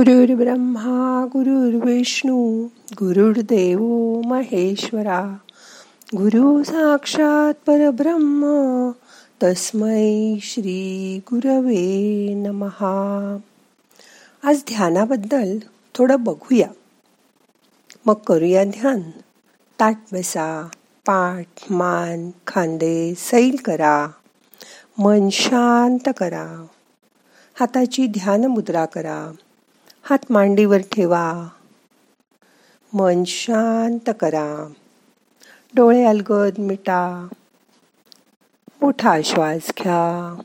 गुरुर् ब्रह्मा गुरुर्विष्णू गुरुर्देव महेश्वरा गुरु साक्षात परब्रह्म तस्मै श्री गुरवे नमहा आज ध्यानाबद्दल थोडं बघूया मग करूया ध्यान ताट बसा पाठ मान खांदे सैल करा मन शांत करा हाताची ध्यान मुद्रा करा हात मांडीवर ठेवा. मन शांत करा. डोळे अलगद मिटा. मोठा श्वास घ्या.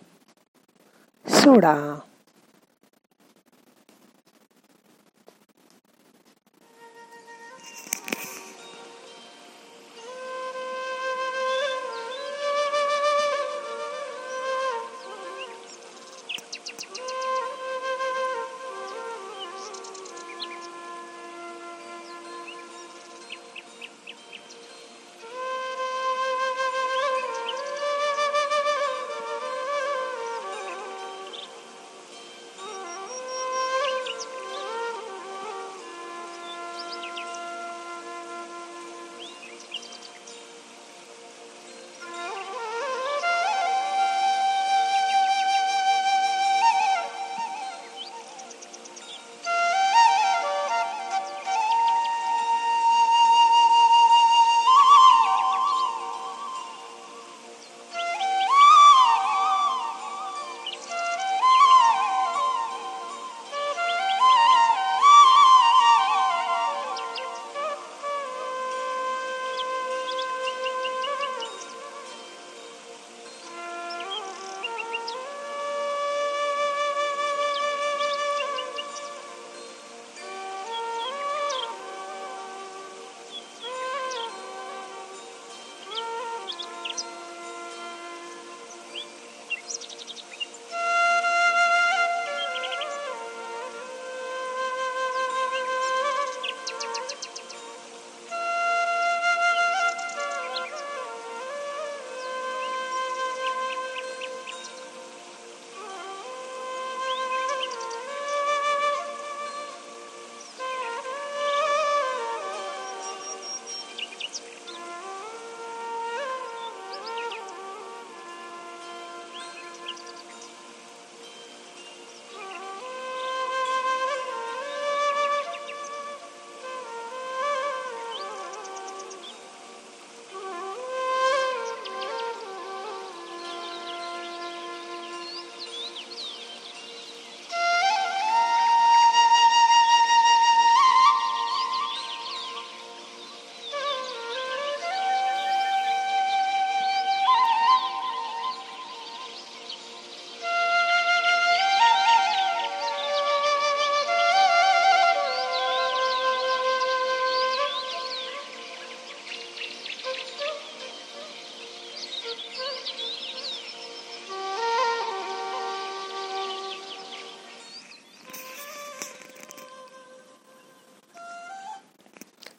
सोडा.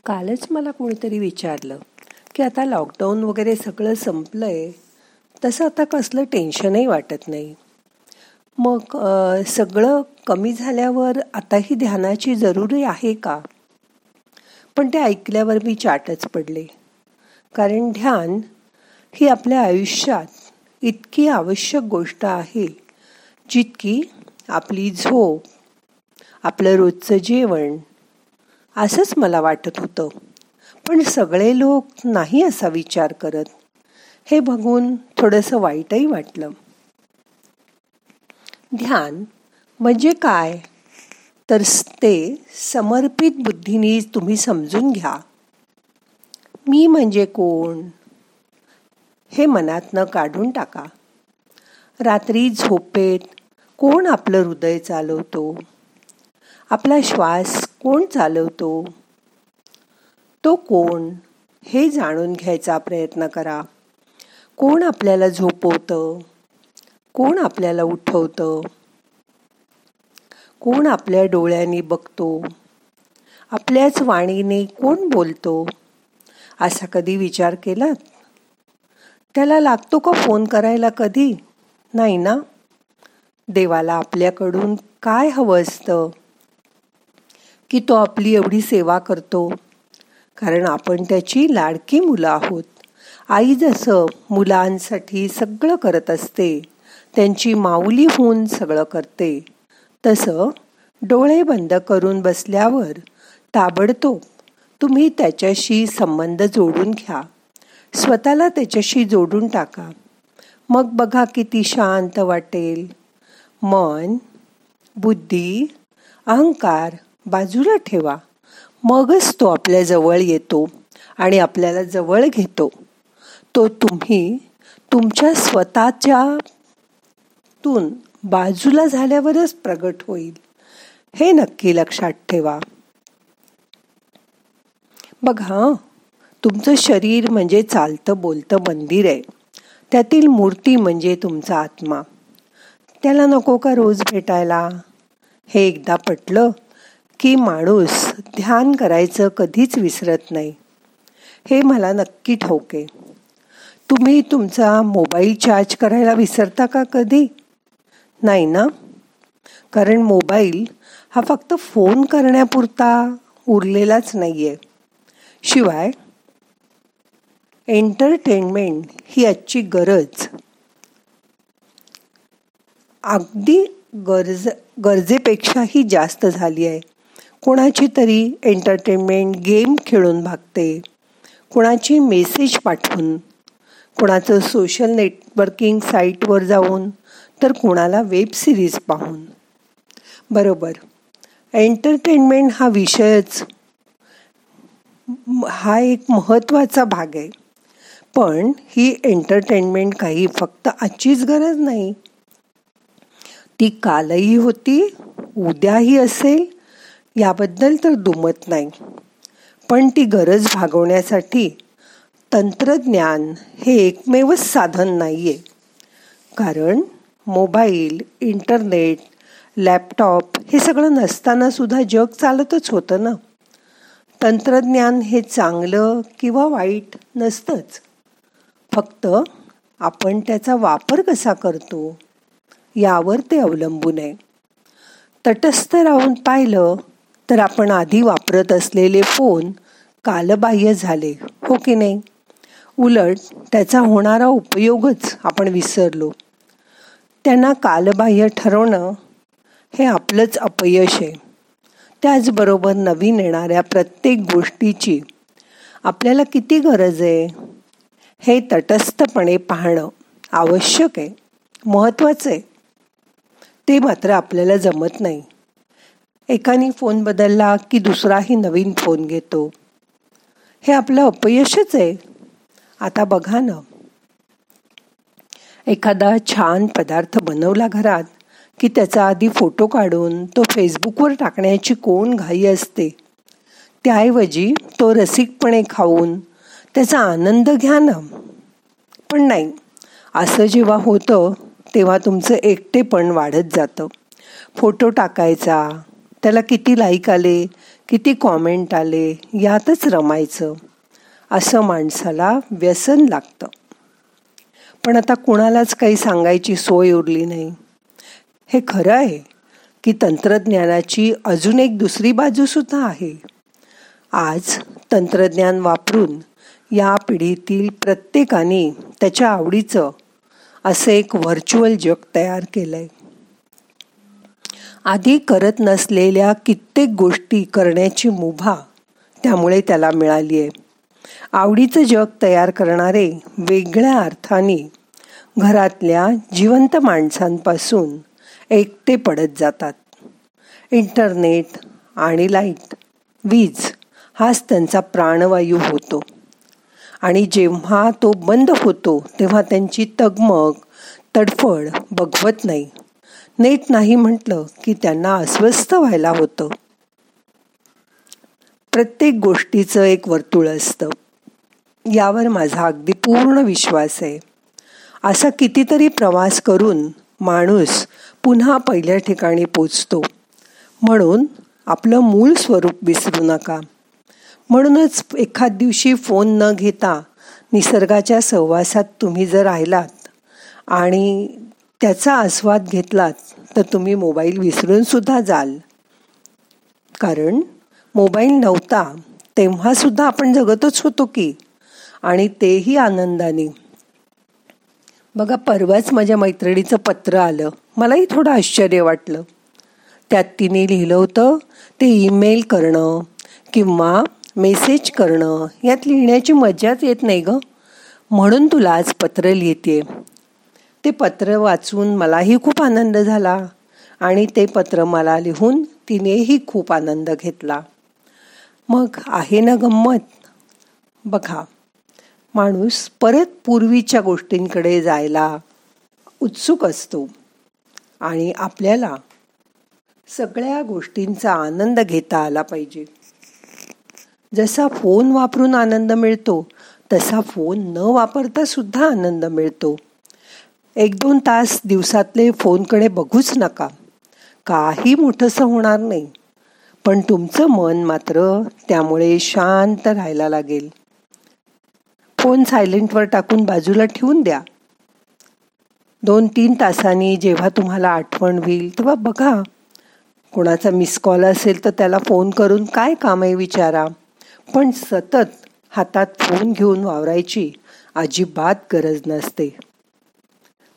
कालच मला कोणीतरी विचारलं की आता लॉकडाऊन वगैरे सगळं संपलंय तसं आता कसलं टेन्शनही वाटत नाही. मग सगळं कमी झाल्यावर आताही ध्यानाची जरुरी आहे का? पण ते ऐकल्यावर मी चाटच पडले. कारण ध्यान ही आपल्या आयुष्यात इतकी आवश्यक गोष्ट आहे जितकी आपली झोप आपलं रोजचं जेवण असंच मला वाटत होतं. पण सगळे लोक नाही असा विचार करत. हे बघून थोडंसं वाईटही वाटलं. ध्यान म्हणजे काय? तर ते समर्पित बुद्धीने तुम्ही समजून घ्या. मी म्हणजे कोण? हे मनातनं काढून टाका. रात्री झोपेत कोण आपलं हृदय चालवतो? आपला श्वास कोण चालवतो? तो कोण? हे जाणून घ्यायचा प्रयत्न करा. कोण आपल्याला झोपवतं? कोण आपल्याला उठवतं? कोण आपल्या डोळ्यांनी बघतो? आपल्याच वाणीने कोण बोलतो? असा कधी विचार केलात? त्याला लागतो का फोन करायला कधी? नाही ना? देवाला आपल्याकडून काय हवं असतं? की तो आपली एवढी सेवा करतो. कारण आपण त्याची लाडकी मुलं आहोत. आई जसं मुलांसाठी सगळं करत असते त्यांची माऊली होऊन सगळं करते. तसं डोळे बंद करून बसल्यावर ताबडतोब तुम्ही त्याच्याशी संबंध जोडून घ्या. स्वतःला त्याच्याशी जोडून टाका. मग बघा किती शांत वाटेल. मन बुद्धी अहंकार बाजूला ठेवा. मगच तो आपल्या जवळ येतो आणि आपल्याला जवळ घेतो. तो तुम्ही तुमच्या स्वतःच्या तून बाजूला झाल्यावरच प्रगट होईल. हे नक्की लक्षात ठेवा. बघा तुमचं शरीर म्हणजे चालतं बोलतं मंदिर आहे. त्यातील मूर्ती म्हणजे तुमचा आत्मा. त्याला नको का रोज भेटायला? हे एकदा पटलं? की माणूस ध्यान करायचं कधीच विसरत नाही. हे मला नक्की ठाऊके तुम्ही तुमचा मोबाईल चार्ज करायला विसरता का कधी? नाही ना? कारण मोबाईल हा फक्त फोन करण्यापुरता उरलेलाच नाही आहे शिवाय एंटरटेनमेंट ही आजची गरज. अगदी गरज गरजेपेक्षाही जास्त झाली आहे. कोणाची तरी एंटरटेनमेंट गेम खेळून भागते. कोणाची मेसेज पाठवून. कोणाचं सोशल नेटवर्किंग साईटवर जाऊन तर कोणाला वेब सिरीज पाहून. बरोबर. एंटरटेनमेंट हा विषयच. हा एक महत्त्वाचा भाग आहे. पण ही एंटरटेनमेंट काही फक्त आजचीच गरज नाही. ती कालही होती उद्याही असेल याबद्दल तर दुमत नाही. पण ती गरज भागवण्यासाठी तंत्रज्ञान हे एकमेवच साधन नाही आहे कारण मोबाईल इंटरनेट लॅपटॉप हे सगळं नसताना सुद्धा जग चालतच होतं ना. तंत्रज्ञान हे चांगलं किंवा वाईट नसतंच. फक्त आपण त्याचा वापर कसा करतो यावर ते अवलंबून आहे. तटस्थ राहून पाहिलं तर आपण आधी वापरत असलेले फोन कालबाह्य झाले हो की नाही? उलट त्याचा होणारा उपयोगच आपण विसरलो. त्यांना कालबाह्य ठरवणं हे आपलंच अपयश आहे. त्याचबरोबर नवीन येणाऱ्या प्रत्येक गोष्टीची आपल्याला किती गरज आहे? हे तटस्थपणे पाहणं आवश्यक आहे महत्त्वाचं आहे. ते मात्र आपल्याला जमत नाही. एकाने फोन बदलला की दुसराही नवीन फोन घेतो. हे आपलं अपयशच आहे. आता बघा ना. एखादा छान पदार्थ बनवला घरात की त्याचा आधी फोटो काढून तो फेसबुकवर टाकण्याची कोण घाई असते? त्याऐवजी तो रसिकपणे खाऊन त्याचा आनंद घ्या ना. पण नाही. असं जेव्हा होतं तेव्हा तुमचं एकटेपण वाढत जातं. फोटो टाकायचा त्याला किती लाईक आले किती कॉमेंट आले यातच रमायचं. असं माणसाला व्यसन लागतं. पण आता कुणालाच काही सांगायची सोय उरली नाही. हे खरं आहे की तंत्रज्ञानाची अजून एक दुसरी बाजूसुद्धा आहे. आज तंत्रज्ञान वापरून या पिढीतील प्रत्येकाने त्याच्या आवडीचं असं एक व्हर्च्युअल जग तयार केलं आहे आधी करत नसलेल्या कित्येक गोष्टी करण्याची मुभा त्यामुळे त्याला मिळाली आहे आवडीचं जग तयार करणारे वेगळ्या अर्थाने घरातल्या जिवंत माणसांपासून एकटे पडत जातात. इंटरनेट आणि लाइट वीज हाच त्यांचा प्राणवायू होतो. आणि जेव्हा तो बंद होतो तेव्हा त्यांची तगमग तडफड बघवत नाही. नेट नाही म्हटलं की त्यांना अस्वस्थ व्हायला होतं. प्रत्येक गोष्टीचं एक वर्तुळ असतं. यावर माझा अगदी पूर्ण विश्वास आहे. असा कितीतरी प्रवास करून माणूस पुन्हा पहिल्या ठिकाणी पोचतो. म्हणून आपलं मूळ स्वरूप विसरू नका. म्हणूनच एखाद दिवशी फोन न घेता निसर्गाच्या सहवासात तुम्ही जर राहिलात आणि त्याचा आस्वाद घेतलात तर तुम्ही मोबाईल विसरून सुद्धा जाल. कारण मोबाईल नव्हता तेव्हा सुद्धा आपण जगतच होतो की आणि तेही आनंदाने. बघा परवाच माझ्या मैत्रिणीचं पत्र आलं. मलाही थोडं आश्चर्य वाटलं. त्यात तिने लिहिलं होतं ते ईमेल करणं किंवा मेसेज करणं यात लिहिण्याची मजाच येत नाही ग. म्हणून तुला आज पत्र लिहिते ते पत्र वाचून मलाही खूप आनंद झाला आणि ते पत्र मला लिहून तिनेही खूप आनंद घेतला. मग आहे ना गंमत? बघा माणूस परत पूर्वीच्या गोष्टींकडे जायला उत्सुक असतो आणि आपल्याला सगळ्या गोष्टींचा आनंद घेता आला पाहिजे. जसा फोन वापरून आनंद मिळतो तसा फोन न वापरता सुद्धा आनंद मिळतो. एक दोन तास दिवसातले फोनकडे बघूच नका. काही मोठंसं होणार नाही. पण तुमचं मन मात्र त्यामुळे शांत राहायला लागेल. फोन सायलेंटवर टाकून बाजूला ठेवून द्या. दोन तीन तासांनी जेव्हा तुम्हाला आठवण होईल तेव्हा बघा. कोणाचा मिस कॉल असेल तर त्याला फोन करून काय काम आहे विचारा. पण सतत हातात फोन घेऊन वावरायची अजिबात गरज नसते.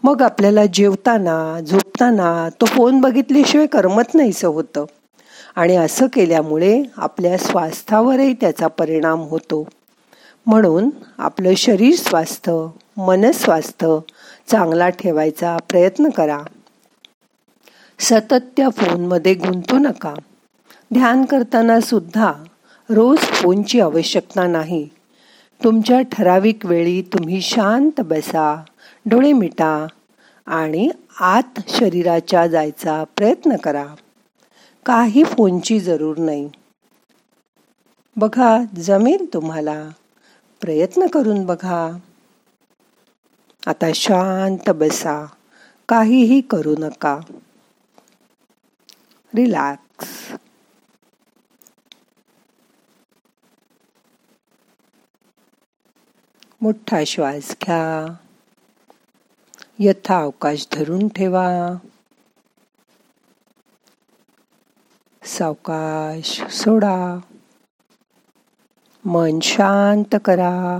मग आपल्याला जेवताना झोपताना तो फोन बघितल्याशिवाय करमत नाहीसं होतं. आणि असं केल्यामुळे आपल्या स्वास्थ्यावरही त्याचा परिणाम होतो. म्हणून आपलं शरीर स्वास्थ्य मनस्वास्थ्य चांगला ठेवायचा प्रयत्न करा. सतत त्या फोनमध्ये गुंतू नका. ध्यान करताना सुद्धा रोज फोनची आवश्यकता नाही. तुमच्या ठराविक वेळी तुम्ही शांत बसा. डोळे मिटा आणि आत शरीराच्या जायचा प्रयत्न करा. काही फोनची जरूर नाही. बघा जमेल तुम्हाला. प्रयत्न करून बघा. आता शांत बसा. काहीही करू नका. रिलॅक्स. मोठा श्वास घ्या. यथा अवकाश धरून ठेवा. सावकाश सोडा. मन शांत करा.